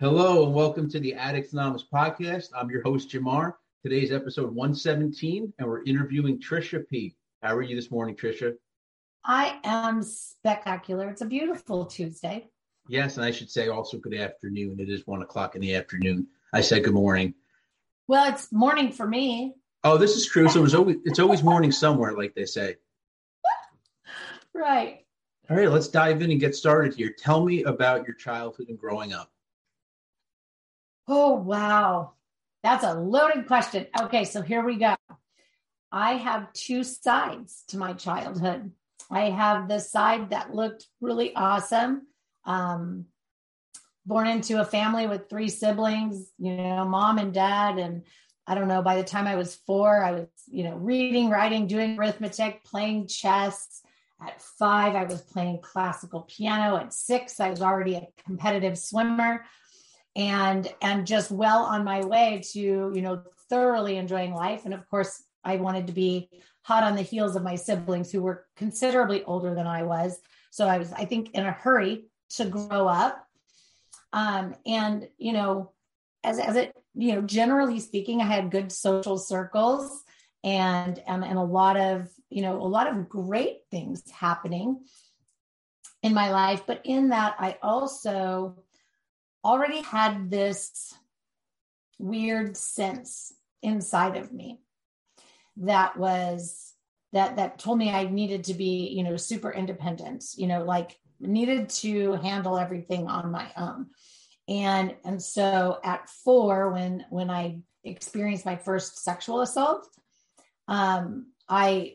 Hello and welcome to the Addicts Anonymous podcast. I'm your host, Jamar. Today's episode 117, and we're interviewing Trisha P. How are you this morning, Trisha? I am spectacular. It's a beautiful Tuesday. Yes, and I should say also good afternoon. It is one o'clock in the afternoon. I said good morning. Well, it's morning for me. Oh, this is true. So it's always it's always morning somewhere, like they say. right. All right, let's dive in and get started here. Tell me about your childhood and growing up. Oh, wow. That's a loaded question. Okay, so here we go. I have two sides to my childhood. I have the side that looked really awesome. Um, born into a family with three siblings, you know, mom and dad. And I don't know, by the time I was four, I was, you know, reading, writing, doing arithmetic, playing chess. At five, I was playing classical piano. At six, I was already a competitive swimmer and and just well on my way to you know thoroughly enjoying life. And of course i wanted to be hot on the heels of my siblings who were considerably older than i was. So i was i think in a hurry to grow up. Um and you know as as it you know generally speaking i had good social circles and um, and a lot of you know a lot of great things happening in my life. But in that i also already had this weird sense inside of me that was that that told me I needed to be, you know, super independent, you know, like needed to handle everything on my own. And and so at 4 when when I experienced my first sexual assault, um I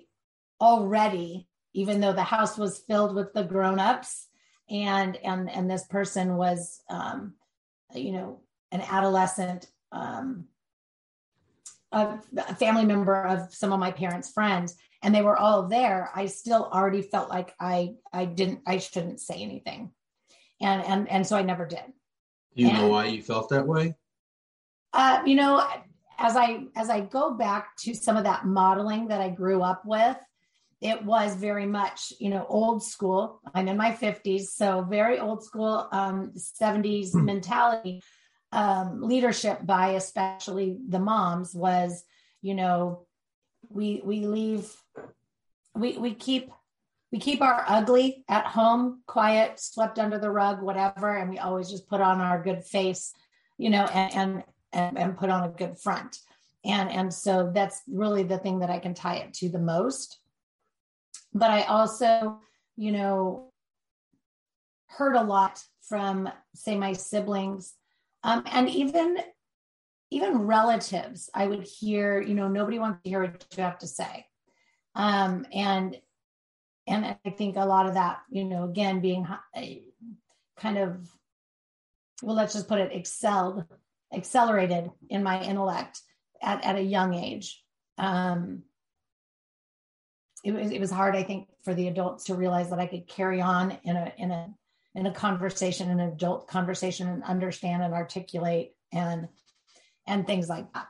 already even though the house was filled with the grown-ups and and and this person was um, you know an adolescent um, a, a family member of some of my parents friends and they were all there i still already felt like i i didn't i shouldn't say anything and and and so i never did Do you And- know why you felt that way? uh, you know as i as i go back to some of that modeling that i grew up with it was very much you know old school. I'm in my 50s so very old school um 70s mentality. Um leadership by especially the moms was you know we we leave we we keep we keep our ugly at home quiet swept under the rug whatever and we always just put on our good face you know and and, and put on a good front. And and so that's really the thing that i can tie it to the most but I also, you know, heard a lot from, say, my siblings, um, and even even relatives. I would hear, you know, nobody wants to hear what you have to say, um, and and I think a lot of that, you know, again, being hi- kind of, well, let's just put it, excelled, accelerated in my intellect at at a young age. Um, it was it was hard i think for the adults to realize that i could carry on in a in a in a conversation an adult conversation and understand and articulate and and things like that.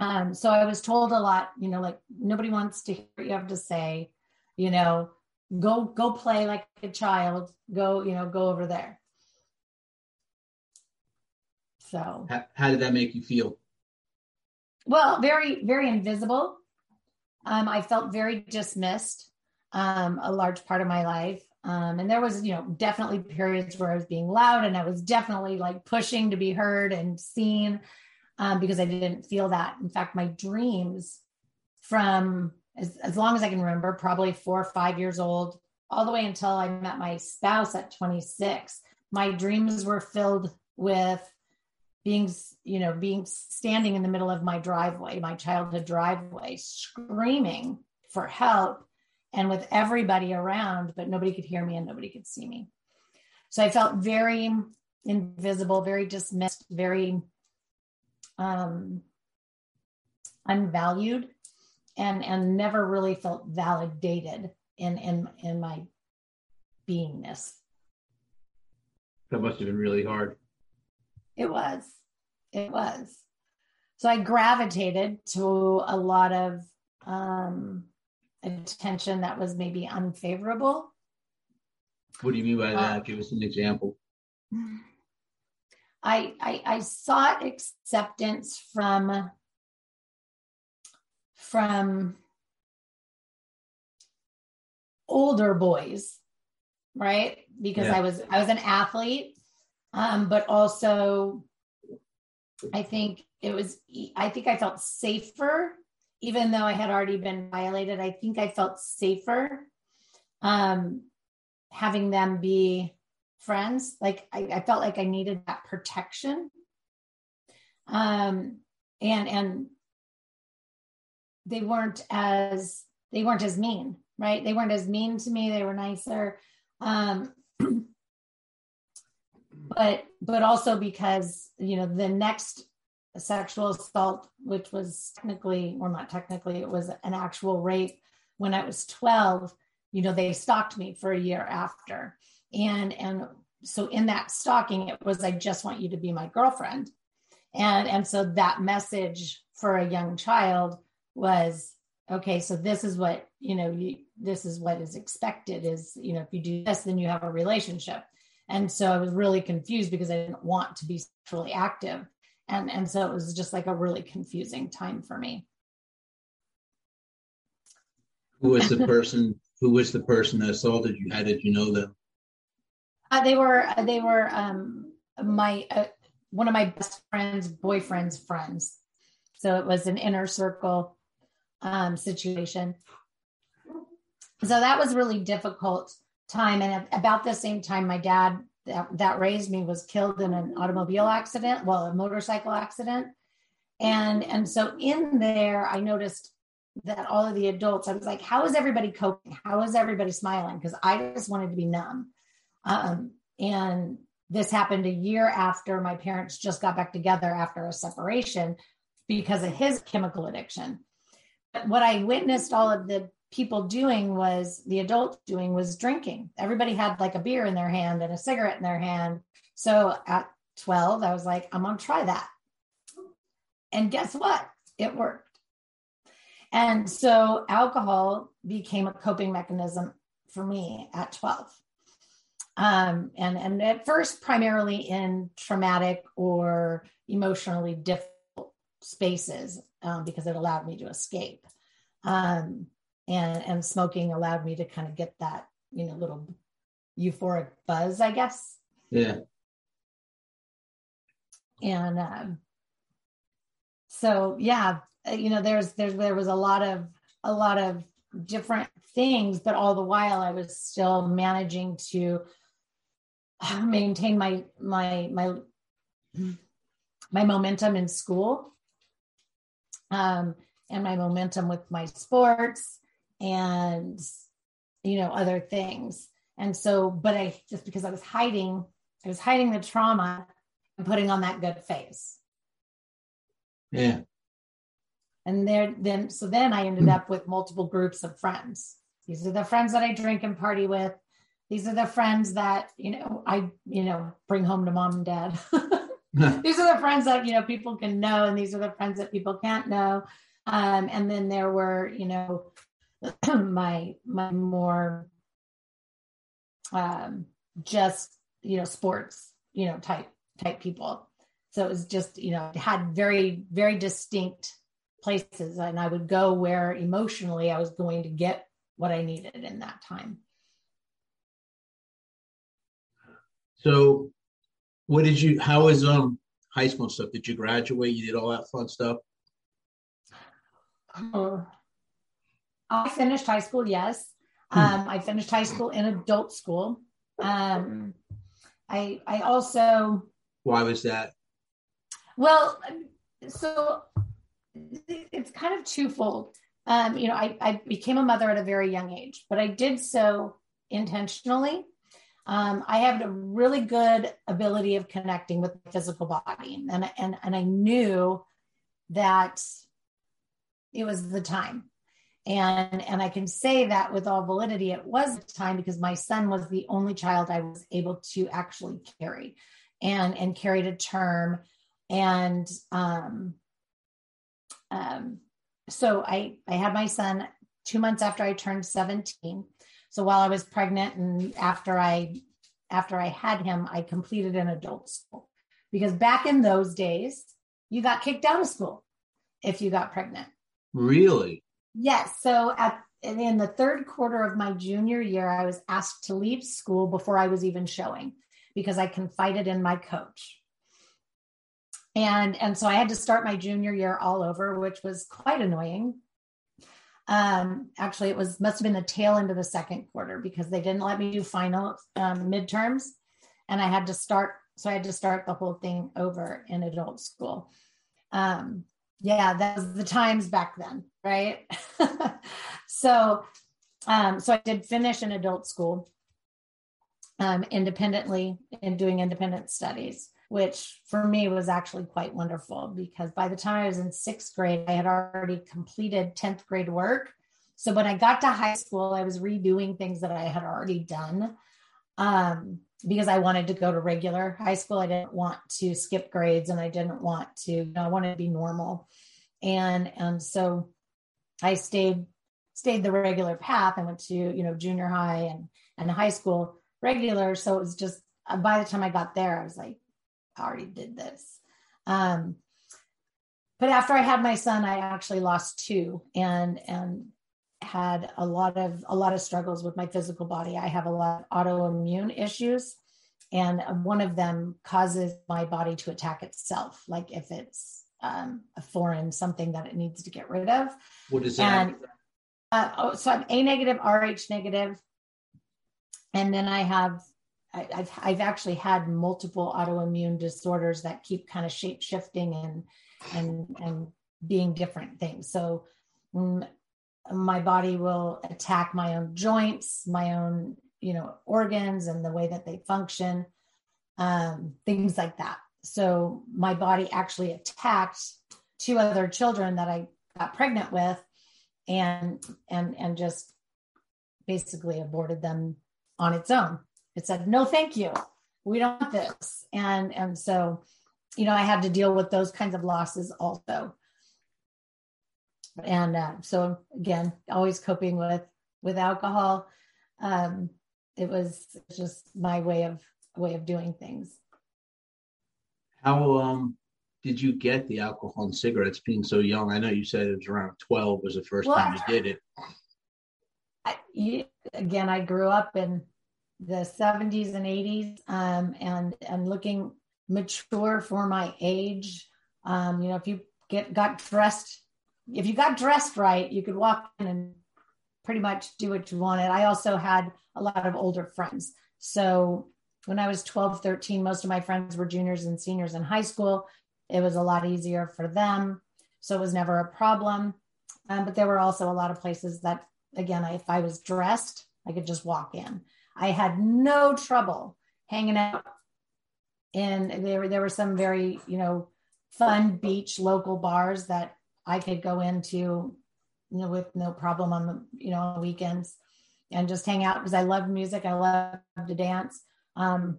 Um so i was told a lot you know like nobody wants to hear what you have to say you know go go play like a child go you know go over there. So How, how did that make you feel? well very very invisible um, i felt very dismissed um, a large part of my life. Um, and there was you know definitely periods where i was being loud and i was definitely like pushing to be heard and seen um, because i didn't feel that. In fact my dreams from as, as long as i can remember probably four or five years old all the way until i met my spouse at 26 my dreams were filled with being you know being standing in the middle of my driveway my childhood driveway screaming for help and with everybody around but nobody could hear me and nobody could see me so i felt very invisible, very dismissed, very um, unvalued, and and never really felt validated in in in my beingness. That must have been really hard. It was. It was. So I gravitated to a lot of um, attention that was maybe unfavorable. What do you mean by that? Uh, Give us an example. I, I I sought acceptance from from older boys, right? Because yeah. I was I was an athlete, um, but also I think it was I think I felt safer, even though I had already been violated. I think I felt safer um, having them be friends. Like I, I felt like I needed that protection. Um, and and they weren't as they weren't as mean, right? They weren't as mean to me. They were nicer. Um, but but also because you know the next sexual assault, which was technically, or not technically, it was an actual rape when I was 12, you know, they stalked me for a year after. And and so in that stalking it was i just want you to be my girlfriend. And and so that message for a young child was okay so this is what you know you, this is what is expected is you know if you do this then you have a relationship and so i was really confused because i didn't want to be sexually active and and so it was just like a really confusing time for me who was the person who was the person that assaulted you how did you know them uh, they were uh, they were um, my uh, one of my best friends' boyfriend's friends. So it was an inner circle um, situation. So that was really difficult time. And about the same time, my dad that, that raised me was killed in an automobile accident, well, a motorcycle accident. And and so in there, I noticed that all of the adults, I was like, how is everybody coping? How is everybody smiling? Because I just wanted to be numb. Um, and this happened a year after my parents just got back together after a separation because of his chemical addiction. But what I witnessed all of the people doing was the adult doing was drinking. Everybody had like a beer in their hand and a cigarette in their hand. So at 12, I was like, I'm going to try that. And guess what? It worked. And so alcohol became a coping mechanism for me at 12 um, and and at first primarily in traumatic or emotionally difficult spaces um, because it allowed me to escape um, and and smoking allowed me to kind of get that you know little euphoric buzz i guess. Yeah. And um, so yeah you know there's there's there was a lot of a lot of different things but all the while i was still managing to maintain my my my my momentum in school um, and my momentum with my sports and you know other things. And so but i just because i was hiding i was hiding the trauma and putting on that good face. Yeah. And there then so then i ended up with multiple groups of friends. These are the friends that i drink and party with. These are the friends that you know i you know bring home to mom and dad. These are the friends that you know people can know and these are the friends that people can't know. Um, and then there were you know my my more um, just you know sports you know type type people so it was just you know had very very distinct places and i would go where emotionally i was going to get what i needed in that time So, what did you? How was um high school stuff? Did you graduate? You did all that fun stuff. Uh, I finished high school. Yes, hmm. um, I finished high school in adult school. Um, I I also. Why was that? Well, so it's kind of twofold. Um, you know, I, I became a mother at a very young age, but I did so intentionally um, I have a really good ability of connecting with the physical body, and and and I knew that it was the time, and and I can say that with all validity, it was a time because my son was the only child I was able to actually carry, and and carried a term, and um, um, so I I had my son two months after I turned seventeen so while I was pregnant and after I after I had him, I completed an adult school because back in those days, you got kicked out of school if you got pregnant. Really? Yes. So at in the third quarter of my junior year, I was asked to leave school before I was even showing because I confided in my coach. And and so I had to start my junior year all over, which was quite annoying um, actually, it was must have been the tail end of the second quarter because they didn't let me do final um, midterms, and I had to start. So I had to start the whole thing over in adult school. Um, yeah, that was the times back then, right? so, um, so I did finish in adult school um, independently and doing independent studies which for me was actually quite wonderful because by the time I was in sixth grade, I had already completed 10th grade work. So when I got to high school, I was redoing things that I had already done um, because I wanted to go to regular high school. I didn't want to skip grades and I didn't want to, you know, I wanted to be normal. And, and so I stayed, stayed the regular path. I went to, you know, junior high and, and high school regular. So it was just, by the time I got there, I was like, I already did this. Um, but after I had my son, I actually lost two and and had a lot of a lot of struggles with my physical body. I have a lot of autoimmune issues, and one of them causes my body to attack itself, like if it's um, a foreign something that it needs to get rid of. What is that? And, uh, oh, so I'm A negative, Rh negative, and then I have I, have I've actually had multiple autoimmune disorders that keep kind of shape shifting and and and being different things. So mm, my body will attack my own joints, my own you know organs, and the way that they function, um, things like that. So my body actually attacked two other children that I got pregnant with, and and and just basically aborted them on its own. It said no thank you. We don't want this. And and so you know i had to deal with those kinds of losses also and uh, so again always coping with with alcohol. Um it was just my way of way of doing things. How um did you get the alcohol and cigarettes being so young? I know you said it was around 12 was the first well, time you did it. I, you, again i grew up in the 70s and 80s um, and and looking mature for my age. Um, you know if you get got dressed if you got dressed right you could walk in and pretty much do what you wanted. I also had a lot of older friends. So when i was 12 13 most of my friends were juniors and seniors in high school. It was a lot easier for them so it was never a problem. Um, but there were also a lot of places that again if i was dressed i could just walk in. I had no trouble hanging out in there. There were some very, you know, fun beach local bars that I could go into, you know, with no problem on the, you know, weekends and just hang out because I love music. I love to dance. Um,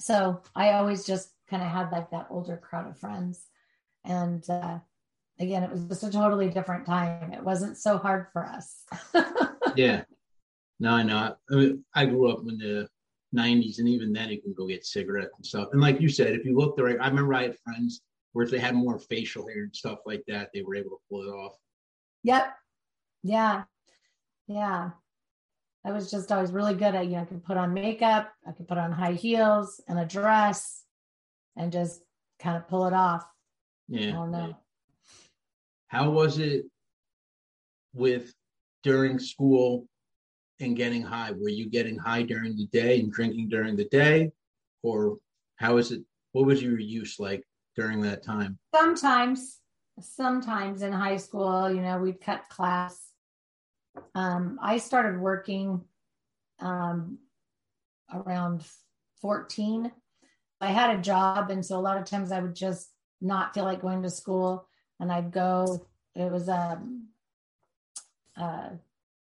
so I always just kind of had like that older crowd of friends. And uh, again, it was just a totally different time. It wasn't so hard for us. yeah. No, I know. I, mean, I grew up in the 90s, and even then, you can go get cigarettes and stuff. And like you said, if you look the right, I remember I had friends where if they had more facial hair and stuff like that, they were able to pull it off. Yep. Yeah. Yeah. I was just always really good at, you know, I could put on makeup, I could put on high heels and a dress and just kind of pull it off. Yeah. I don't know. How was it with during school and getting high? Were you getting high during the day and drinking during the day? Or how is it? What was your use like during that time? Sometimes, sometimes in high school, you know, we'd cut class. Um, I started working um, around 14. I had a job. And so a lot of times I would just not feel like going to school and I'd go, it was, um, uh,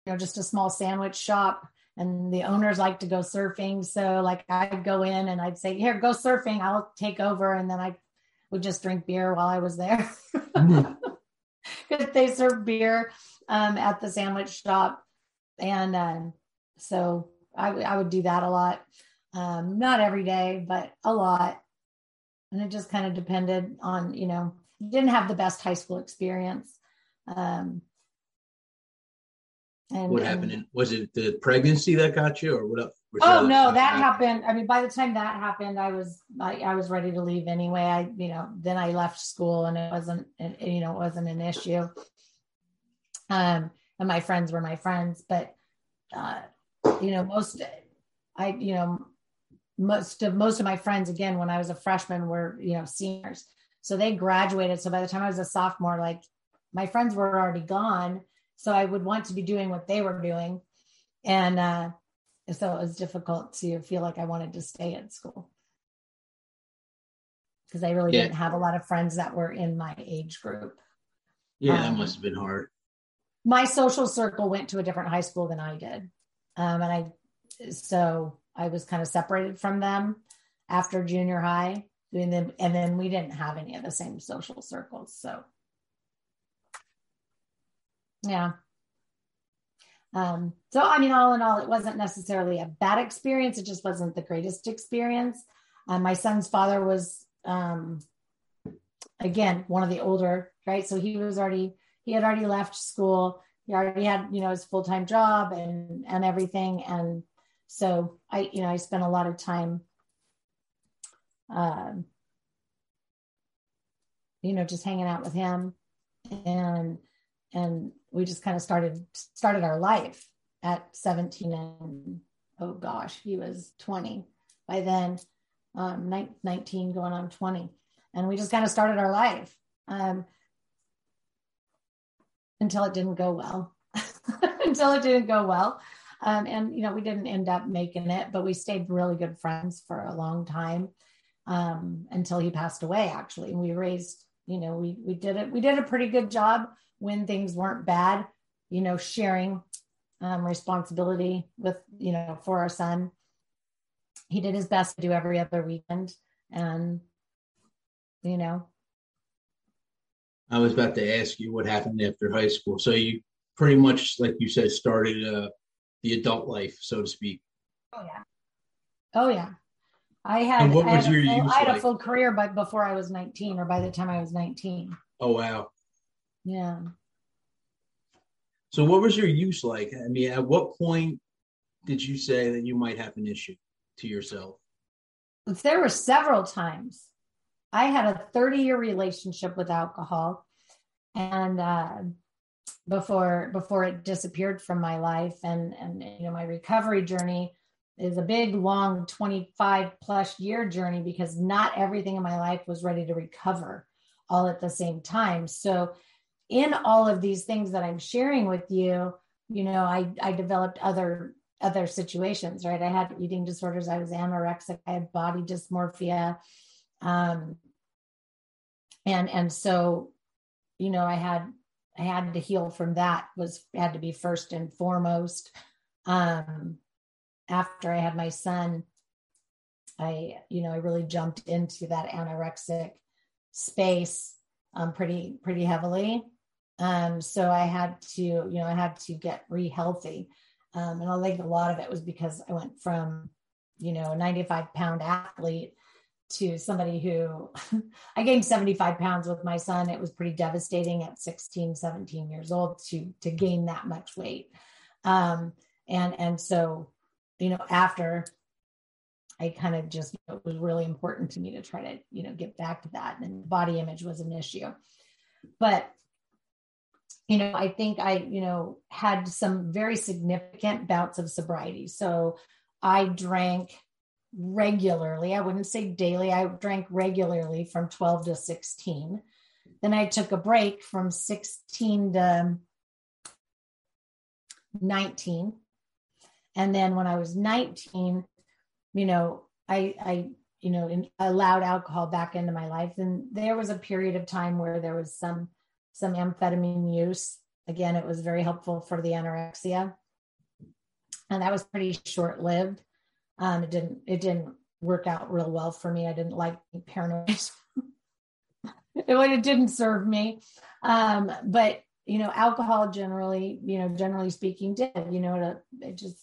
you know, just a small sandwich shop and the owners like to go surfing. So like I'd go in and I'd say, here, go surfing. I'll take over. And then I would just drink beer while I was there. Because mm-hmm. they serve beer um, at the sandwich shop. And um, so I, I would do that a lot. Um, not every day, but a lot. And it just kind of depended on, you know, you didn't have the best high school experience. Um, and what happened? And, was it the pregnancy that got you, or what? Oh no, that happened. I mean, by the time that happened, I was I, I was ready to leave anyway. I you know then I left school and it wasn't you know it wasn't an issue. Um, and my friends were my friends, but uh, you know most I you know most of most of my friends again when I was a freshman were you know seniors, so they graduated. So by the time I was a sophomore, like my friends were already gone so I would want to be doing what they were doing. And uh, so it was difficult to feel like I wanted to stay at school because I really yeah. didn't have a lot of friends that were in my age group. Yeah, um, that must have been hard. My social circle went to a different high school than I did. Um, and I, so I was kind of separated from them after junior high. And then, and then we didn't have any of the same social circles. So yeah. Um, so, I mean, all in all, it wasn't necessarily a bad experience. It just wasn't the greatest experience. Um, my son's father was, um, again, one of the older, right? So he was already, he had already left school. He already had, you know, his full time job and and everything. And so I, you know, I spent a lot of time, um, you know, just hanging out with him and and we just kind of started started our life at 17 and oh gosh he was 20 by then um, 19 going on 20 and we just kind of started our life um, until it didn't go well. Until it didn't go well. Um, and you know we didn't end up making it but we stayed really good friends for a long time um, until he passed away actually. And we raised you know we we did it we did a pretty good job when things weren't bad, you know, sharing um, responsibility with, you know, for our son. He did his best to do every other weekend. And, you know. I was about to ask you what happened after high school. So you pretty much, like you said, started uh, the adult life, so to speak. Oh, yeah. Oh, yeah. I had, and what was I your full, I had a full career, but before I was 19 or by the time I was 19. Oh, wow. Yeah. So, what was your use like? I mean, at what point did you say that you might have an issue to yourself? There were several times. I had a 30 year relationship with alcohol, and uh, before before it disappeared from my life, and and you know my recovery journey is a big long 25 plus year journey because not everything in my life was ready to recover all at the same time. So in all of these things that I'm sharing with you, you know, I, I developed other other situations, right? I had eating disorders, I was anorexic, I had body dysmorphia. Um, and and so, you know, I had I had to heal from that was had to be first and foremost. Um, after I had my son, I, you know, I really jumped into that anorexic space um, pretty pretty heavily um, so I had to, you know, I had to get re healthy. Um, and I think a lot of it was because I went from, you know, a 95 pound athlete to somebody who I gained 75 pounds with my son. It was pretty devastating at 16, 17 years old to, to gain that much weight. Um, and, and so, you know, after I kind of just, it was really important to me to try to, you know, get back to that. And body image was an issue. But you know, I think I, you know, had some very significant bouts of sobriety. So I drank regularly. I wouldn't say daily. I drank regularly from 12 to 16. Then I took a break from 16 to 19. And then when I was 19, you know, I, I, you know, allowed alcohol back into my life. And there was a period of time where there was some, some amphetamine use. Again, it was very helpful for the anorexia. And that was pretty short lived. Um, it didn't, it didn't work out real well for me. I didn't like paranoid. it, it didn't serve me. Um, but you know, alcohol generally, you know, generally speaking, did, you know, it, it just,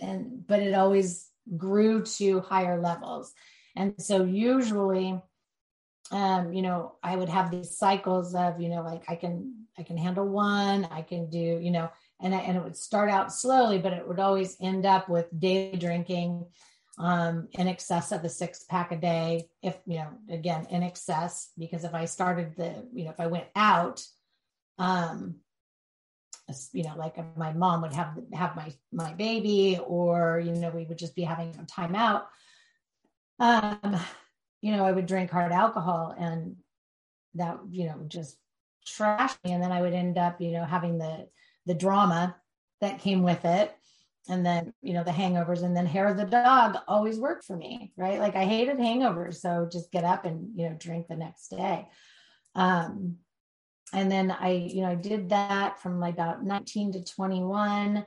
and, but it always grew to higher levels. And so usually, um, you know, I would have these cycles of, you know, like I can, I can handle one, I can do, you know, and I, and it would start out slowly, but it would always end up with daily drinking, um, in excess of a six pack a day. If, you know, again, in excess, because if I started the, you know, if I went out, um, you know, like my mom would have have my my baby, or you know, we would just be having time out. Um, you know, I would drink hard alcohol, and that you know just trash me, and then I would end up, you know, having the the drama that came with it, and then you know the hangovers, and then hair of the dog always worked for me, right? Like I hated hangovers, so just get up and you know drink the next day. Um, and then I, you know, I did that from like about 19 to 21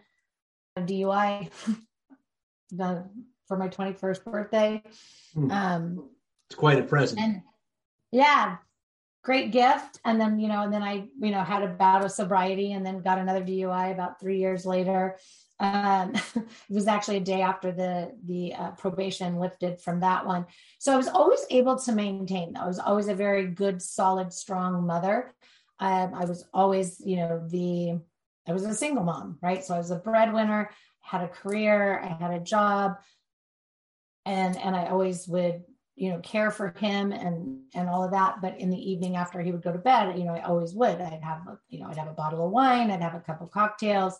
DUI for my 21st birthday. Hmm. Um, it's quite a present. And yeah, great gift. And then, you know, and then I, you know, had a bout of sobriety and then got another DUI about three years later. Um, it was actually a day after the the uh, probation lifted from that one. So I was always able to maintain. I was always a very good, solid, strong mother. Um, I was always, you know, the, I was a single mom, right? So I was a breadwinner, had a career, I had a job, and and I always would, you know, care for him and and all of that. But in the evening after he would go to bed, you know, I always would. I'd have, you know, I'd have a bottle of wine, I'd have a couple of cocktails,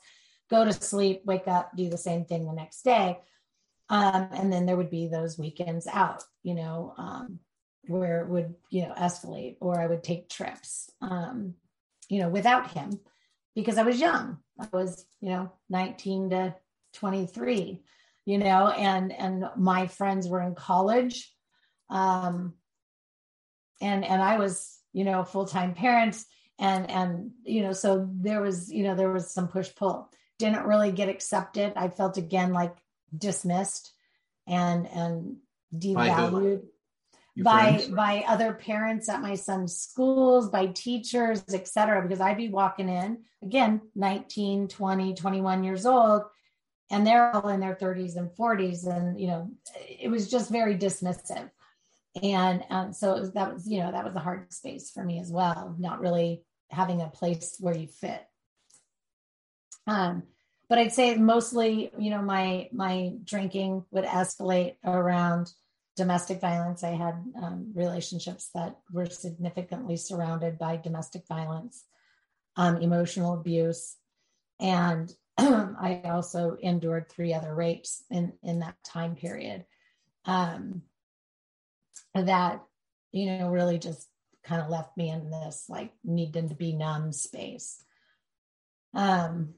go to sleep, wake up, do the same thing the next day. Um, and then there would be those weekends out, you know, um, where it would you know escalate or i would take trips um you know without him because i was young i was you know 19 to 23 you know and and my friends were in college um and and i was you know full-time parents and and you know so there was you know there was some push pull didn't really get accepted. I felt again like dismissed and and devalued by friends? by other parents at my son's schools by teachers etc because i'd be walking in again 19 20 21 years old and they're all in their 30s and 40s and you know it was just very dismissive and um, so was, that was you know that was a hard space for me as well not really having a place where you fit um but i'd say mostly you know my my drinking would escalate around domestic violence. I had um, relationships that were significantly surrounded by domestic violence, um, emotional abuse, and I also endured three other rapes in in that time period. Um, that you know really just kind of left me in this like needing to be numb space. Um,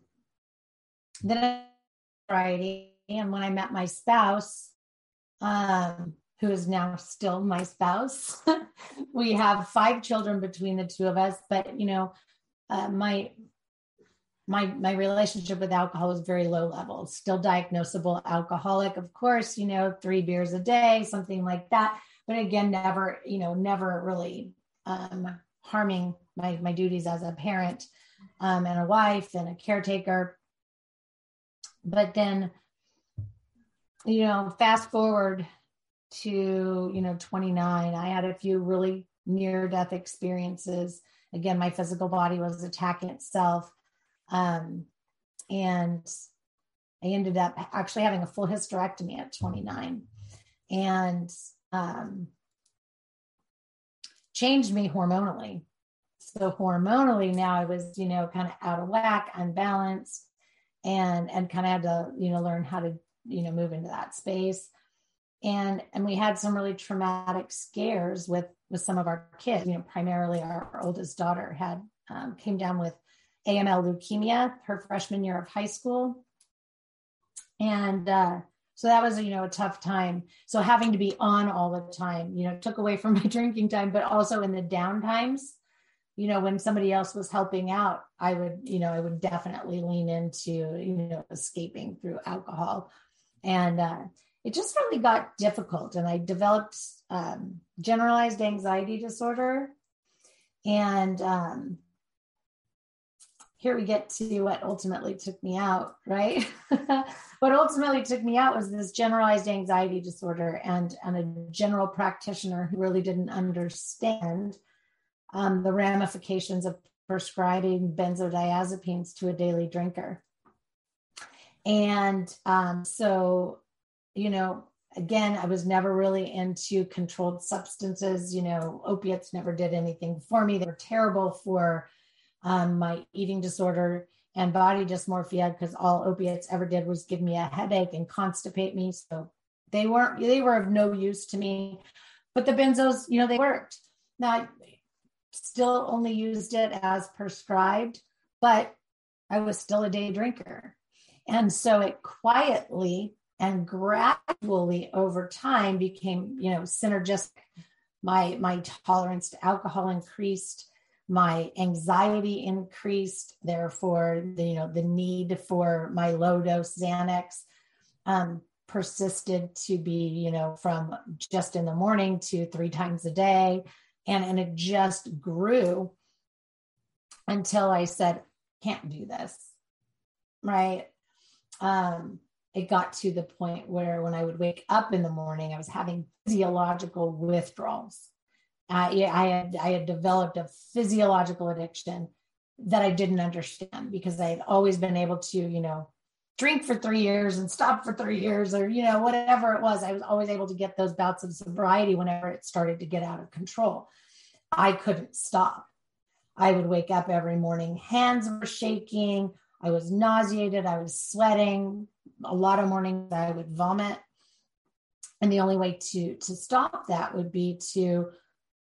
then Friday, and when I met my spouse, um, who is now still my spouse. we have five children between the two of us, but you know, uh, my my my relationship with alcohol was very low level. Still diagnosable alcoholic, of course. You know, three beers a day, something like that. But again, never you know, never really um, harming my my duties as a parent um, and a wife and a caretaker. But then, you know, fast forward to you know 29 i had a few really near death experiences again my physical body was attacking itself um, and i ended up actually having a full hysterectomy at 29 and um, changed me hormonally. So hormonally now i was you know kind of out of whack unbalanced and and kind of had to you know learn how to you know move into that space. And and we had some really traumatic scares with with some of our kids. You know primarily our, our oldest daughter had um, came down with aml leukemia her freshman year of high school. And uh, So that was, you know, a tough time. So having to be on all the time, you know, took away from my drinking time, but also in the down times, you know, when somebody else was helping out, I would, you know, I would definitely lean into, you know, escaping through alcohol. And uh, it just really got difficult. And I developed um, generalized anxiety disorder. And um, here we get to what ultimately took me out, right? what ultimately took me out was this generalized anxiety disorder and, and a general practitioner who really didn't understand um, the ramifications of prescribing benzodiazepines to a daily drinker. And um, so, you know, again, I was never really into controlled substances. You know, opiates never did anything for me. They were terrible for um, my eating disorder and body dysmorphia because all opiates ever did was give me a headache and constipate me. So they weren't, they were of no use to me. But the benzos, you know, they worked. Now, I still only used it as prescribed, but I was still a day drinker. And so it quietly and gradually over time became, you know, synergistic. My my tolerance to alcohol increased my anxiety increased therefore the you know the need for my low dose xanax um, persisted to be you know from just in the morning to three times a day. And and it just grew until i said can't do this. Right? Um it got to the point where when i would wake up in the morning i was having physiological withdrawals I, I had I had developed a physiological addiction that I didn't understand because I had always been able to, you know, drink for three years and stop for three years or, you know, whatever it was. I was always able to get those bouts of sobriety whenever it started to get out of control. I couldn't stop. I would wake up every morning, hands were shaking. I was nauseated. I was sweating. A lot of mornings I would vomit. And the only way to to stop that would be to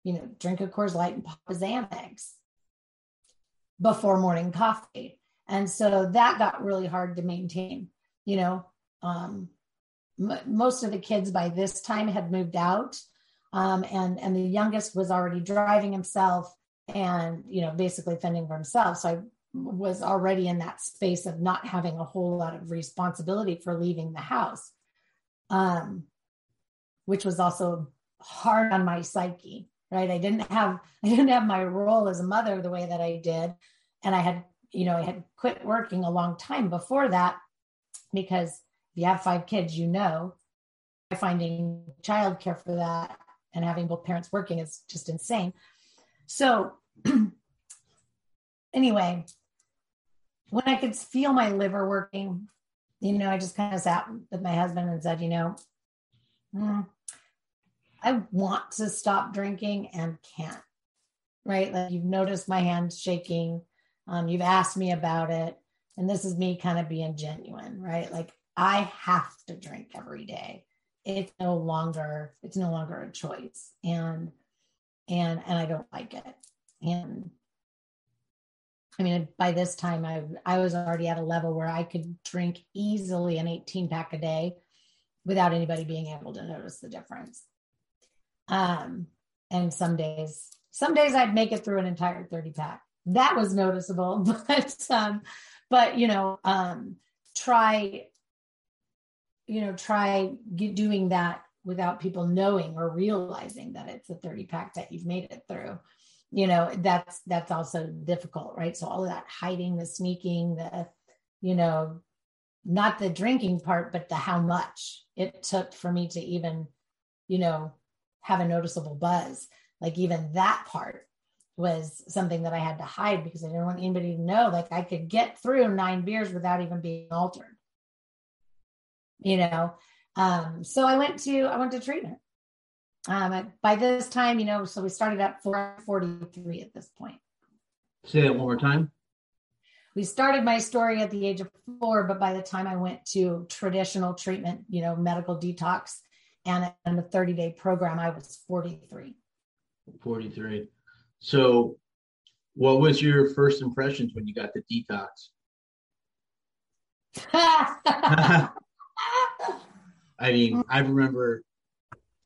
you know, drink a Coors Light and pop a Xanax before morning coffee. And so that got really hard to maintain. You know, um, m- most of the kids by this time had moved out, um, and and the youngest was already driving himself and you know basically fending for himself. So I was already in that space of not having a whole lot of responsibility for leaving the house, um, which was also hard on my psyche right? I didn't have i didn't have my role as a mother the way that i did. And i had you know i had quit working a long time before that because if you have five kids you know finding childcare for that and having both parents working is just insane. So anyway when i could feel my liver working you know i just kind of sat with my husband and said you know mm, I want to stop drinking and can't, right? Like you've noticed my hands shaking. Um, you've asked me about it. And this is me kind of being genuine, right? Like I have to drink every day. It's no longer, it's no longer a choice. And, and, and I don't like it. And I mean, by this time I, I was already at a level where I could drink easily an 18 pack a day without anybody being able to notice the difference. Um, and some days, some days I'd make it through an entire 30 pack. That was noticeable, but um, but you know, um, try, you know, try doing that without people knowing or realizing that it's a 30 pack that you've made it through you know that's that's also difficult right so all of that hiding the sneaking the you know not the drinking part but the how much it took for me to even you know have a noticeable buzz. Like even that part was something that I had to hide because I didn't want anybody to know. Like I could get through nine beers without even being altered. You know, um, so I went to I went to treatment. Um, by this time, you know, so we started at 443 at this point. Say that one more time. We started my story at the age of four, but by the time I went to traditional treatment, you know, medical detox, and in the 30 day program, I was 43. 43. So, what was your first impressions when you got the detox? I mean. I remember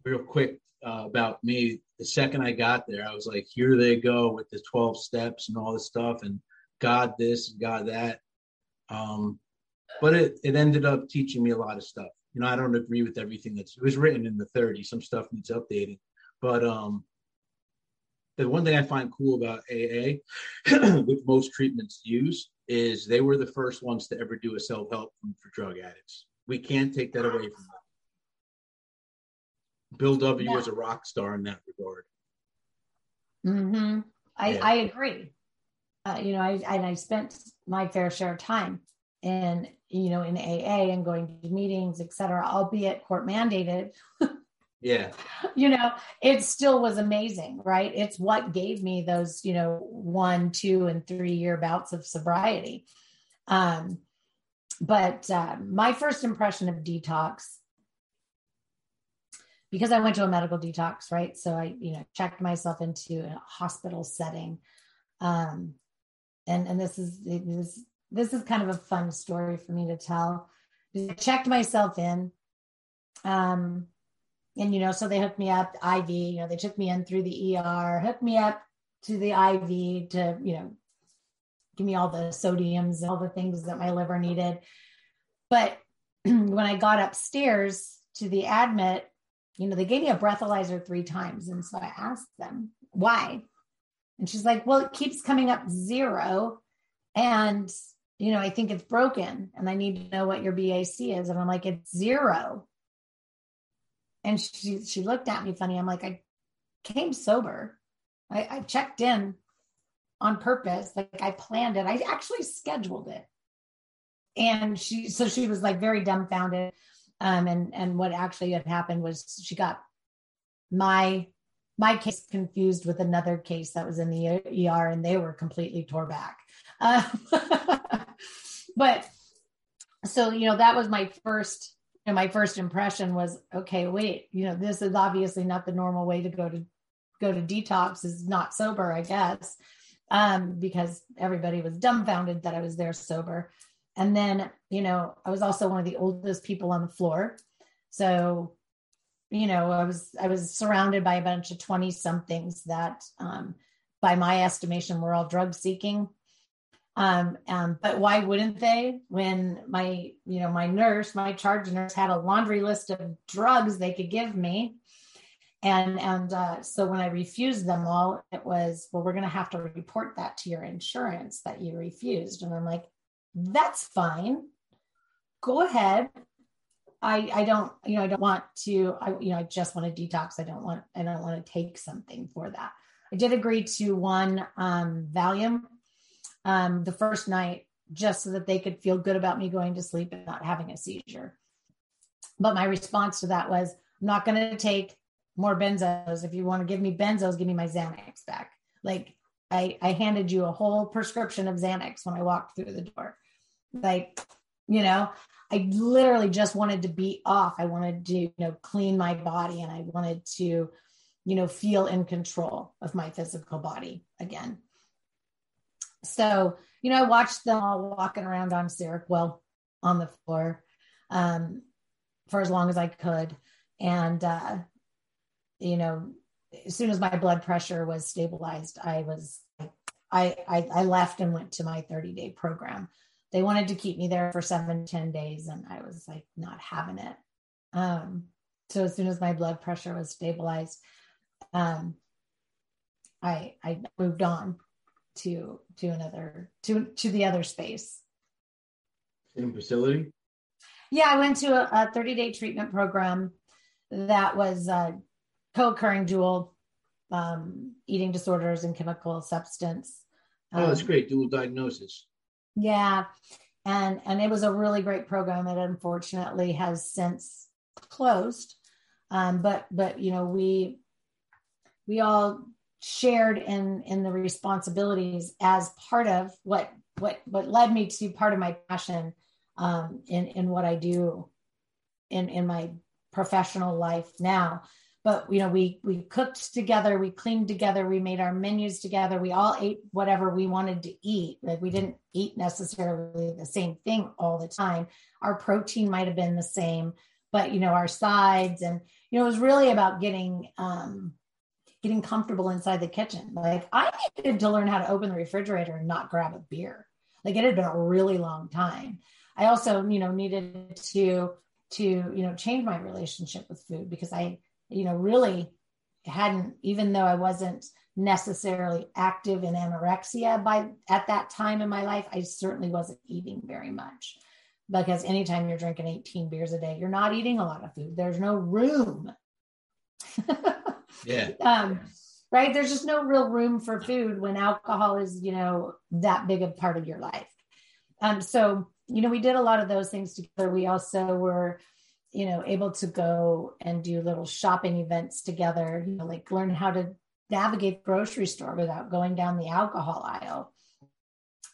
real quick uh, about me. The second I got there, I was like, here they go with the 12 steps and all this stuff, and God this and God that. Um, but it, it ended up teaching me a lot of stuff. You know, I don't agree with everything that's it was written in the 30s. Some stuff needs updating, but um, the one thing I find cool about AA, which most treatments use, is they were the first ones to ever do a self help for drug addicts. We can't take that away from them. Bill W. Yeah. was a rock star in that regard. Hmm. I yeah. I agree. Uh, you know, I and I spent my fair share of time in you know in AA and going to meetings, et cetera, albeit court mandated. yeah. You know it still was amazing right? It's what gave me those you know one two and three year bouts of sobriety. Um but uh, my first impression of detox because i went to a medical detox right? So i you know checked myself into a hospital setting. Um and and this is this this is kind of a fun story for me to tell i checked myself in um and you know, so they hooked me up IV. You know, they took me in through the ER, hooked me up to the IV to you know give me all the sodiums and all the things that my liver needed. But when I got upstairs to the admit, you know, they gave me a breathalyzer three times, and so I asked them why, and she's like, "Well, it keeps coming up zero, and." You know, I think it's broken and I need to know what your BAC is. And I'm like, it's zero. And she she looked at me funny. I'm like, I came sober. I, I checked in on purpose. Like I planned it. I actually scheduled it. And she so she was like very dumbfounded. Um, and and what actually had happened was she got my my case confused with another case that was in the ER, and they were completely tore back. Uh, but so you know that was my first and my first impression was okay wait you know this is obviously not the normal way to go to go to detox is not sober i guess um, because everybody was dumbfounded that i was there sober. And then you know i was also one of the oldest people on the floor. So you know i was i was surrounded by a bunch of 20 somethings that um, by my estimation were all drug seeking um, um, but why wouldn't they? When my, you know, my nurse, my charge nurse had a laundry list of drugs they could give me. And and uh, so when I refused them all, it was, well, we're going to have to report that to your insurance that you refused. And I'm like, that's fine. Go ahead. I I don't, you know, I don't want to, I, you know, I just want to detox. I don't want, I don't want to take something for that. I did agree to one um, Valium um, the first night just so that they could feel good about me going to sleep and not having a seizure. But my response to that was, I'm not going to take more benzos. If you want to give me benzos, give me my Xanax back. Like I, I handed you a whole prescription of Xanax when I walked through the door. Like, you know, I literally just wanted to be off. I wanted to, you know, clean my body and I wanted to, you know, feel in control of my physical body again. So, you know, I watched them all walking around on Seroquel on the floor um, for as long as I could. And, uh, you know, as soon as my blood pressure was stabilized, I was, I, I, I left and went to my 30 day program. They wanted to keep me there for seven, 10 days, and I was like, not having it. Um, so as soon as my blood pressure was stabilized, um, I, I moved on to to another to to the other space. Same facility? Yeah i went to a, 30 day treatment program that was uh, co-occurring dual um, eating disorders and chemical substance. Oh that's um, great. Dual diagnosis. Yeah. And and it was a really great program it unfortunately has since closed. Um, but but you know we we all shared in in the responsibilities as part of what what what led me to part of my passion um, in in what I do in in my professional life now. But you know, we we cooked together, we cleaned together, we made our menus together. We all ate whatever we wanted to eat. Like we didn't eat necessarily the same thing all the time. Our protein might have been the same, but you know, our sides and you know, it was really about getting um getting comfortable inside the kitchen. Like I needed to learn how to open the refrigerator and not grab a beer. Like it had been a really long time. I also, you know, needed to to, you know, change my relationship with food because I, you know, really hadn't even though I wasn't necessarily active in anorexia by at that time in my life, I certainly wasn't eating very much because anytime you're drinking 18 beers a day, you're not eating a lot of food. There's no room. yeah. Um, right. There's just no real room for food when alcohol is, you know, that big a part of your life. Um, so, you know, we did a lot of those things together. We also were, you know, able to go and do little shopping events together, you know, like learn how to navigate grocery store without going down the alcohol aisle.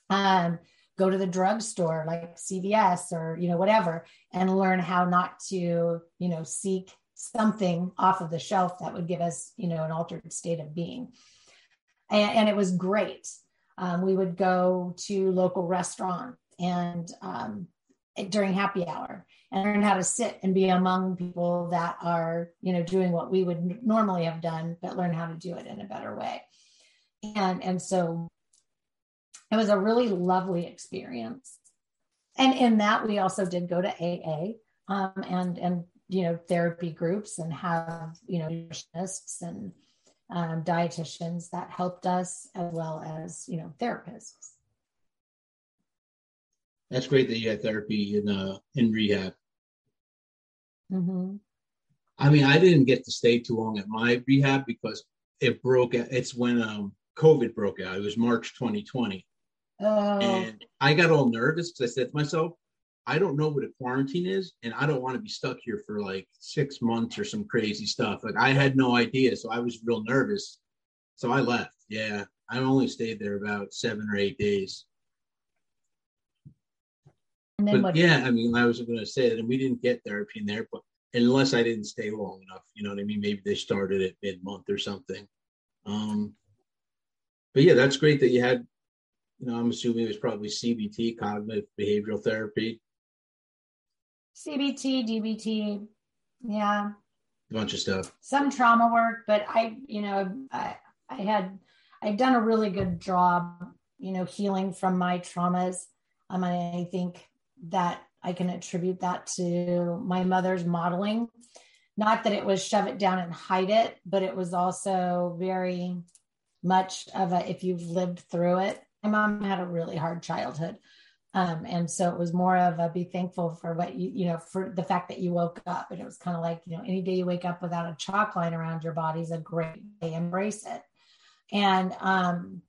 Um, go to the drugstore like CVS or you know whatever and learn how not to you know seek something off of the shelf that would give us you know an altered state of being. And, and it was great. Um, we would go to local restaurants and um, during happy hour and learn how to sit and be among people that are you know doing what we would normally have done but learn how to do it in a better way. And and so it was a really lovely experience. And in that we also did go to aa um, and and you know therapy groups and have you know nutritionists and um, dietitians that helped us as well as you know therapists that's great that you had therapy in uh in rehab mm-hmm. i mean i didn't get to stay too long at my rehab because it broke it's when um covid broke out it was march 2020 oh. and i got all nervous because i said to myself I don't know what a quarantine is, and I don't want to be stuck here for like six months or some crazy stuff. Like I had no idea, so I was real nervous. So I left. Yeah, I only stayed there about seven or eight days. but what- yeah, I mean, I was going to say that, we didn't get therapy in there, but unless I didn't stay long enough, you know what I mean? Maybe they started at mid month or something. Um, but yeah, that's great that you had. You know, I'm assuming it was probably CBT, cognitive behavioral therapy. CBT, DBT, yeah, a bunch of stuff. Some trauma work, but I, you know, I, I had, I've done a really good job, you know, healing from my traumas. Um, I think that I can attribute that to my mother's modeling. Not that it was shove it down and hide it, but it was also very much of a if you've lived through it. My mom had a really hard childhood. Um, and so it was more of a be thankful for what you, you know, for the fact that you woke up. And it was kind of like, you know, any day you wake up without a chalk line around your body is a great day. Embrace it. And um,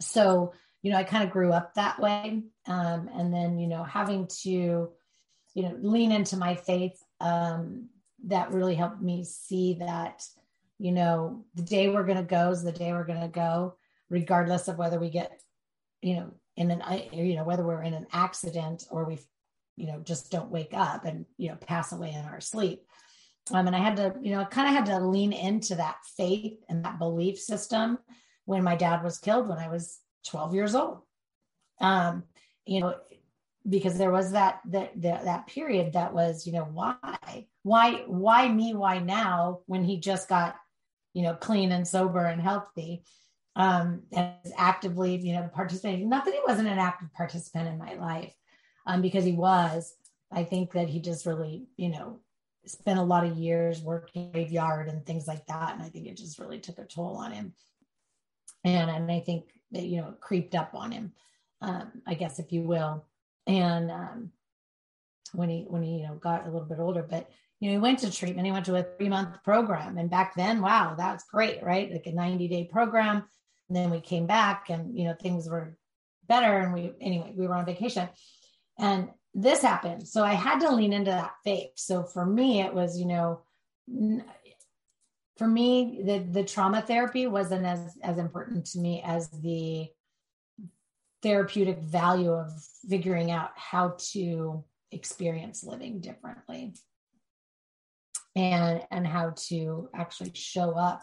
so, you know, I kind of grew up that way. Um, and then, you know, having to, you know, lean into my faith, um, that really helped me see that, you know, the day we're going to go is the day we're going to go, regardless of whether we get, you know, in an you know whether we're in an accident or we you know just don't wake up and you know pass away in our sleep. Um, and i had to you know i kind of had to lean into that faith and that belief system when my dad was killed when i was 12 years old. Um you know because there was that that that, that period that was you know why why why me why now when he just got you know clean and sober and healthy um, and actively, you know, participating. Not that he wasn't an active participant in my life, um, because he was. I think that he just really, you know, spent a lot of years working graveyard and things like that, and I think it just really took a toll on him. And and I think that you know, it creeped up on him, um, I guess if you will. And um, when he when he you know got a little bit older, but you know, he went to treatment. He went to a three month program, and back then, wow, that's great, right? Like a ninety day program and then we came back and, you know, things were better. And we, anyway, we were on vacation and this happened. So I had to lean into that faith. So for me, it was, you know, for me, the, the trauma therapy wasn't as, as important to me as the therapeutic value of figuring out how to experience living differently and and how to actually show up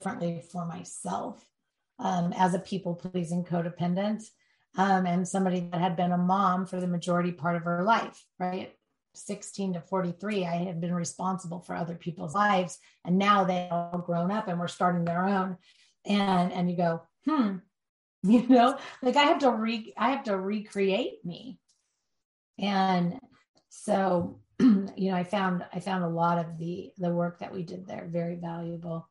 differently for myself um, as a people pleasing codependent um, and somebody that had been a mom for the majority part of her life, right? 16 to 43, I had been responsible for other people's lives. And now they all grown up and we're starting their own. And and you go, hmm, you know, like I have to re I have to recreate me. And so, you know, I found I found a lot of the the work that we did there very valuable.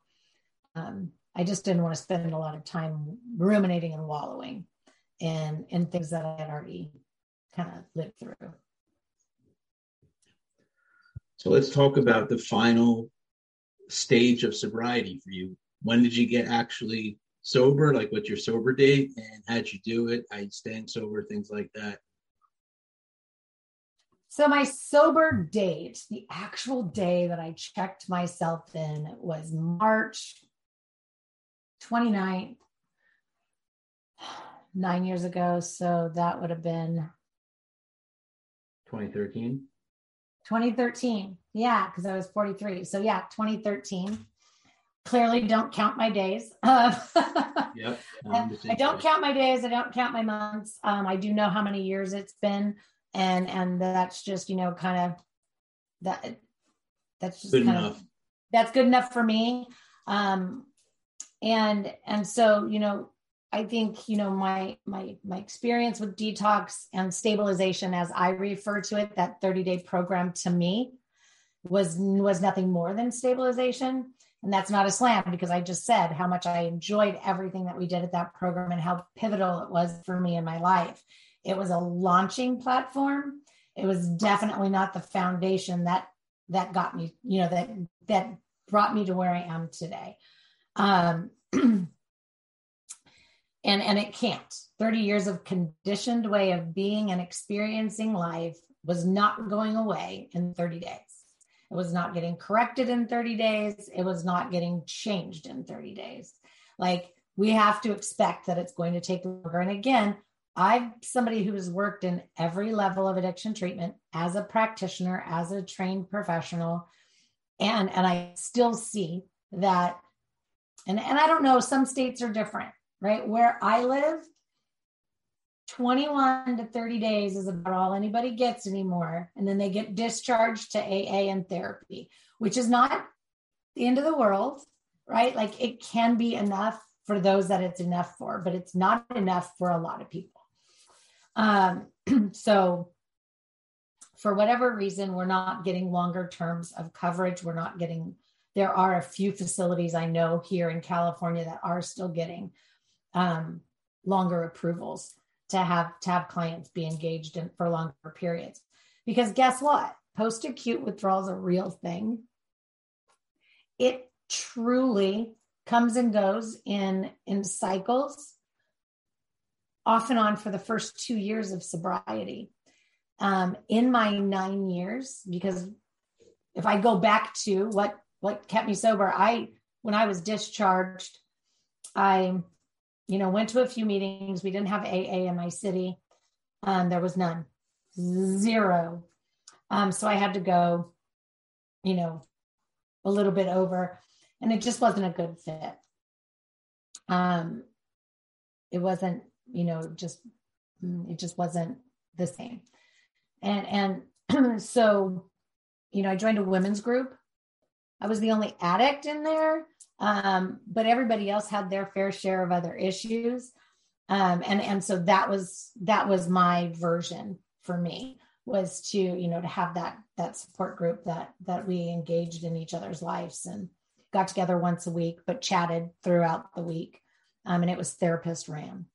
Um, I just didn't want to spend a lot of time ruminating and wallowing in in things that I had already kind of lived through. So let's talk about the final stage of sobriety for you. When did you get actually sober? Like, what's your sober date, and how'd you do it? How you staying sober? Things like that. So my sober date, the actual day that I checked myself in was March 29th, nine years ago. So that would have been 2013. 2013. Yeah, because I was 43. So yeah, 2013. Clearly don't count my days. yep. I don't count my days. I don't count my months. Um, I do know how many years it's been. And and that's just, you know, kind of that that's just good kind enough. of that's good enough for me. Um and and so, you know, I think you know my my my experience with detox and stabilization, as I refer to it, that 30 day program to me was was nothing more than stabilization. And that's not a slam because I just said how much I enjoyed everything that we did at that program and how pivotal it was for me in my life. It was a launching platform. It was definitely not the foundation that that got me, you know, that that brought me to where I am today. Um, and and it can't. 30 years of conditioned way of being and experiencing life was not going away in 30 days. It was not getting corrected in 30 days. It was not getting changed in 30 days. Like we have to expect that it's going to take longer. And again i'm somebody who has worked in every level of addiction treatment as a practitioner as a trained professional and and i still see that and and i don't know some states are different right? Where I live, 21 to 30 days is about all anybody gets anymore. And then they get discharged to AA and therapy, which is not the end of the world, right? Like it can be enough for those that it's enough for, but it's not enough for a lot of people. Um, so, for whatever reason, we're not getting longer terms of coverage. We're not getting, there are a few facilities I know here in California that are still getting um, longer approvals to have to have clients be engaged in for longer periods. Because guess what? Post acute withdrawal is a real thing. It truly comes and goes in in cycles off and on for the first two years of sobriety um, in my nine years because if i go back to what what kept me sober i when i was discharged i you know, went to a few meetings. We didn't have AA in my city. Um, there was none, zero. Um, so I had to go, you know, a little bit over, and it just wasn't a good fit. Um, it wasn't, you know, just it just wasn't the same. And and so, you know, I joined a women's group. I was the only addict in there um, but everybody else had their fair share of other issues. Um, and and so that was that was my version for me was to you know to have that that support group that that we engaged in each other's lives and got together once a week but chatted throughout the week. Um, and it was therapist ran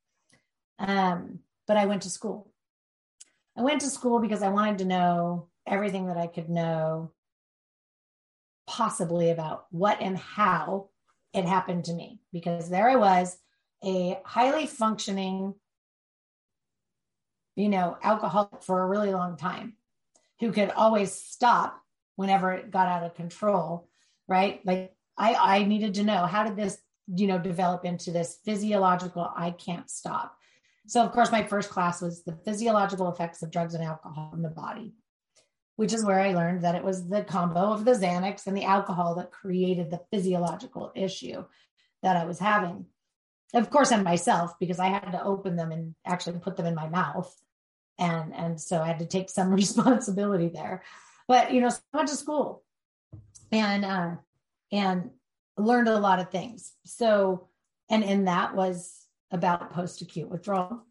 um, but i went to school. I went to school because i wanted to know everything that i could know possibly about what and how it happened to me because there I was, a highly functioning, you know, alcoholic for a really long time who could always stop whenever it got out of control, right? Like I, I needed to know how did this, you know, develop into this physiological, I can't stop. So, of course, my first class was the physiological effects of drugs and alcohol in the body which is where I learned that it was the combo of the Xanax and the alcohol that created the physiological issue that I was having. Of course, and myself, because I had to open them and actually put them in my mouth and and so I had to take some responsibility there. But you know, so I went to school and uh, and learned a lot of things. So and and that was about post acute withdrawal,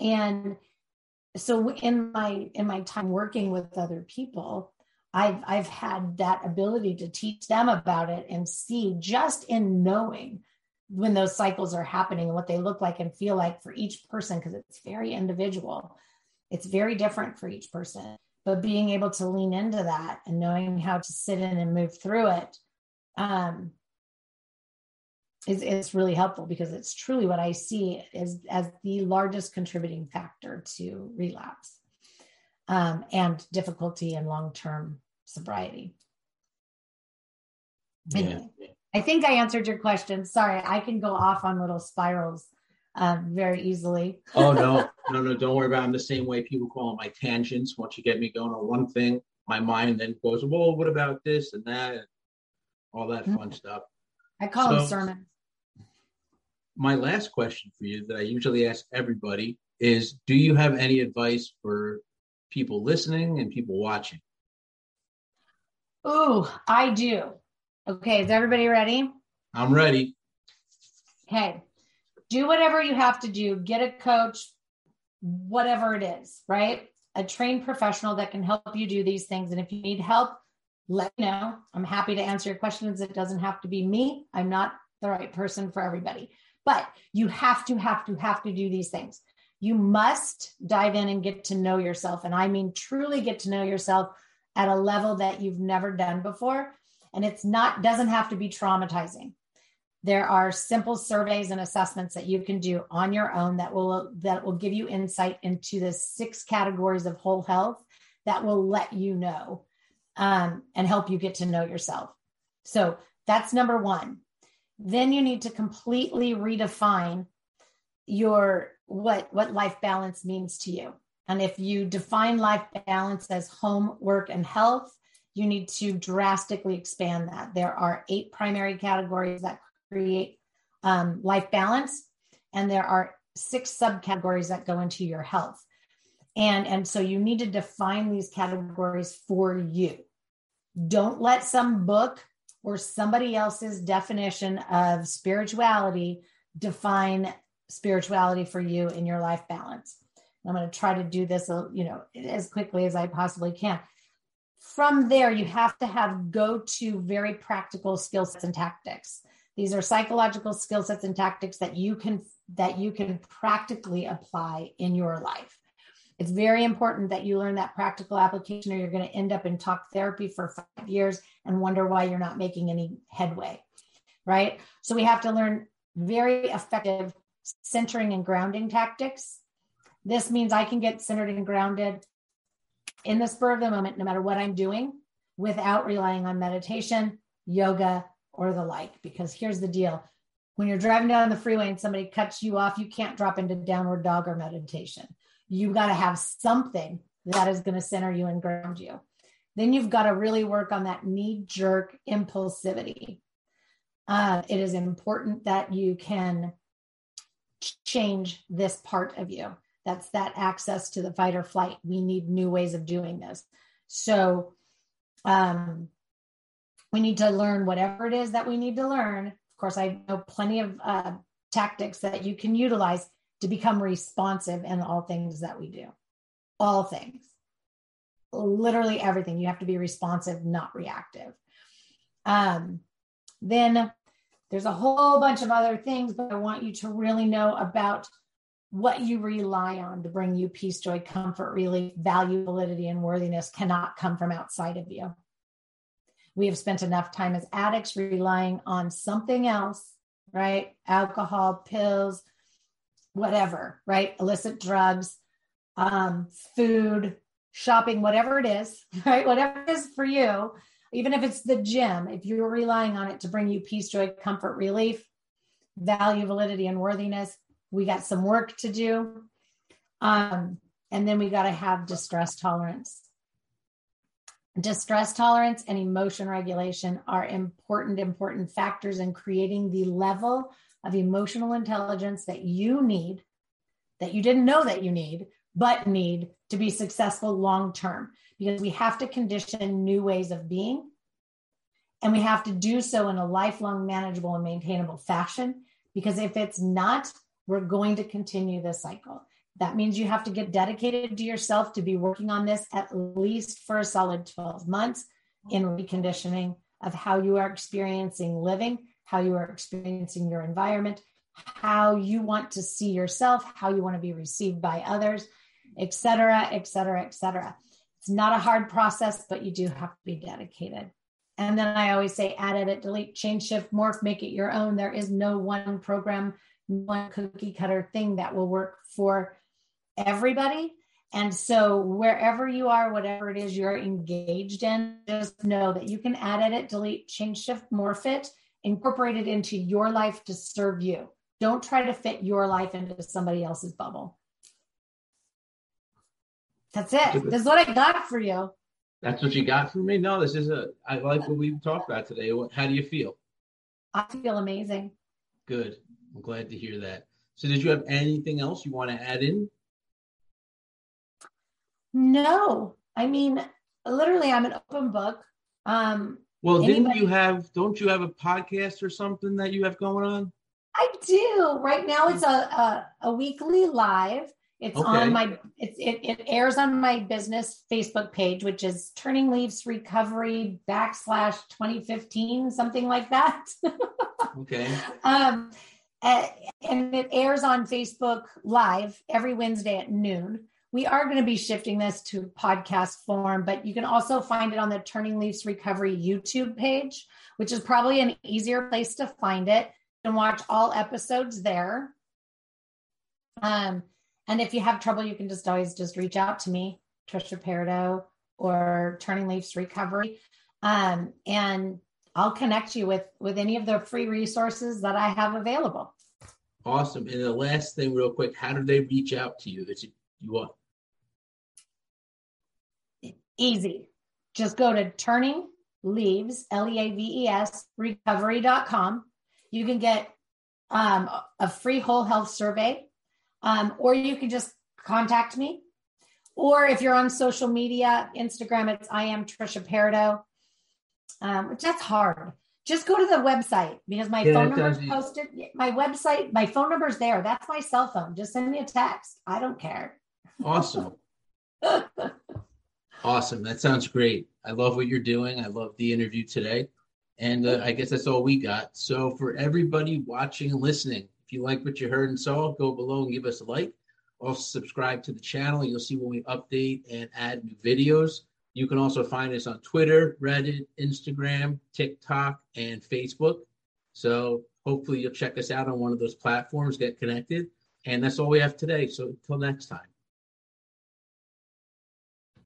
and so in my in my time working with other people. I've I've had that ability to teach them about it and see just in knowing when those cycles are happening and what they look like and feel like for each person because it's very individual it's very different for each person. But being able to lean into that and knowing how to sit in and move through it um, is, is really helpful because it's truly what I see as, as the largest contributing factor to relapse um, and difficulty in long term sobriety. Yeah. I think I answered your question. Sorry, I can go off on little spirals uh, very easily. oh no, no, no! Don't worry about. It. I'm the same way. People call them my tangents. Once you get me going on one thing, my mind then goes, "Well, what about this and that, and all that mm-hmm. fun stuff." I call so, them sermons. My last question for you that I usually ask everybody is: Do you have any advice for people listening and people watching? Oh, I do. Okay, is everybody ready? I'm ready. Okay do whatever you have to do, get a coach, whatever it is, right? A trained professional that can help you do these things. And if you need help, let me know. I'm happy to answer your questions. It doesn't have to be me. I'm not the right person for everybody, but you have to, have to, have to do these things. You must dive in and get to know yourself. And I mean, truly get to know yourself at a level that you've never done before. And it's not, doesn't have to be traumatizing there are simple surveys and assessments that you can do on your own that will that will give you insight into the six categories of whole health that will let you know um, and help you get to know yourself so that's number one then you need to completely redefine your what what life balance means to you and if you define life balance as home work and health you need to drastically expand that there are eight primary categories that create um, life balance. And there are six subcategories that go into your health. And, and so you need to define these categories for you. Don't let some book or somebody else's definition of spirituality define spirituality for you in your life balance. I'm going to try to do this, you know, as quickly as I possibly can. From there, you have to have go to very practical skill sets and tactics. These are psychological skill sets and tactics that you can that you can practically apply in your life. It's very important that you learn that practical application or you're going to end up in talk therapy for 5 years and wonder why you're not making any headway. Right? So we have to learn very effective centering and grounding tactics. This means I can get centered and grounded in the spur of the moment, no matter what I'm doing, without relying on meditation, yoga, or the like. Because here's the deal when you're driving down the freeway and somebody cuts you off, you can't drop into downward dog or meditation. You've got to have something that is going to center you and ground you. Then you've got to really work on that knee jerk impulsivity. Uh, it is important that you can change this part of you. That's that access to the fight or flight. We need new ways of doing this. So, um, we need to learn whatever it is that we need to learn. Of course, I know plenty of uh, tactics that you can utilize to become responsive in all things that we do. All things, literally everything. You have to be responsive, not reactive. Um, then there's a whole bunch of other things, but I want you to really know about what you rely on to bring you peace, joy, comfort, relief, value, validity, and worthiness cannot come from outside of you. We have spent enough time as addicts relying on something else, right? Alcohol, pills, whatever, right? Illicit drugs, um, food, shopping, whatever it is, right? Whatever it is for you, even if it's the gym, if you're relying on it to bring you peace, joy, comfort, relief, value, validity, and worthiness, we got some work to do. Um, and then we got to have distress tolerance. Distress tolerance and emotion regulation are important, important factors in creating the level of emotional intelligence that you need, that you didn't know that you need, but need to be successful long term because we have to condition new ways of being. And we have to do so in a lifelong, manageable, and maintainable fashion. Because if it's not, we're going to continue this cycle. That means you have to get dedicated to yourself to be working on this at least for a solid 12 months in reconditioning of how you are experiencing living, how you are experiencing your environment, how you want to see yourself, how you want to be received by others, et cetera, et cetera, et cetera. It's not a hard process, but you do have to be dedicated. And then I always say add, edit, delete, change, shift, morph, make it your own. There is no one program, one cookie cutter thing that will work for everybody. And so, wherever you are, whatever it is you're engaged in, just know that you can add, edit, delete, change, shift, morph it, incorporate it into your life to serve you. Don't try to fit your life into somebody else's bubble. That's it. That's what I got for you. That's what you got for me? No, this is a, I like what we've talked about today. How do you feel? I feel amazing. Good. I'm glad to hear that. So, did you have anything else you want to add in? No. I mean, literally, I'm an open book. Um, well, anybody... didn't you have, don't you have a podcast or something that you have going on? I do. Right now, it's a, a, a weekly live. It's okay. on my it's it, it airs on my business Facebook page, which is Turning Leaves Recovery backslash 2015, something like that. okay. Um and it airs on Facebook live every Wednesday at noon. We are going to be shifting this to podcast form, but you can also find it on the Turning Leaves Recovery YouTube page, which is probably an easier place to find it can watch all episodes there. Um, and if you have trouble, you can just always just reach out to me, Trisha Pardo or Turning Leaves Recovery. Um, and I'll connect you with with any of the free resources that I have available. Awesome. And the last thing, real quick, how do they reach out to you that you, you want? Easy. Just go to turning leaves, L E A V E S, recovery.com you can get um, a free whole health survey, um, or you can just contact me. Or if you're on social media, Instagram, it's I am Trisha Pardo, um, which that's hard. Just go to the website because my yeah, phone number is posted. My website, my phone number is there. That's my cell phone. Just send me a text. I don't care. Awesome. awesome. That sounds great. I love what you're doing. I love the interview today. And uh, I guess that's all we got. So for everybody watching and listening, if you like what you heard and saw, go below and give us a like. Also subscribe to the channel. You'll see when we update and add new videos. You can also find us on Twitter, Reddit, Instagram, TikTok, and Facebook. So hopefully you'll check us out on one of those platforms, get connected. And that's all we have today. So until next time.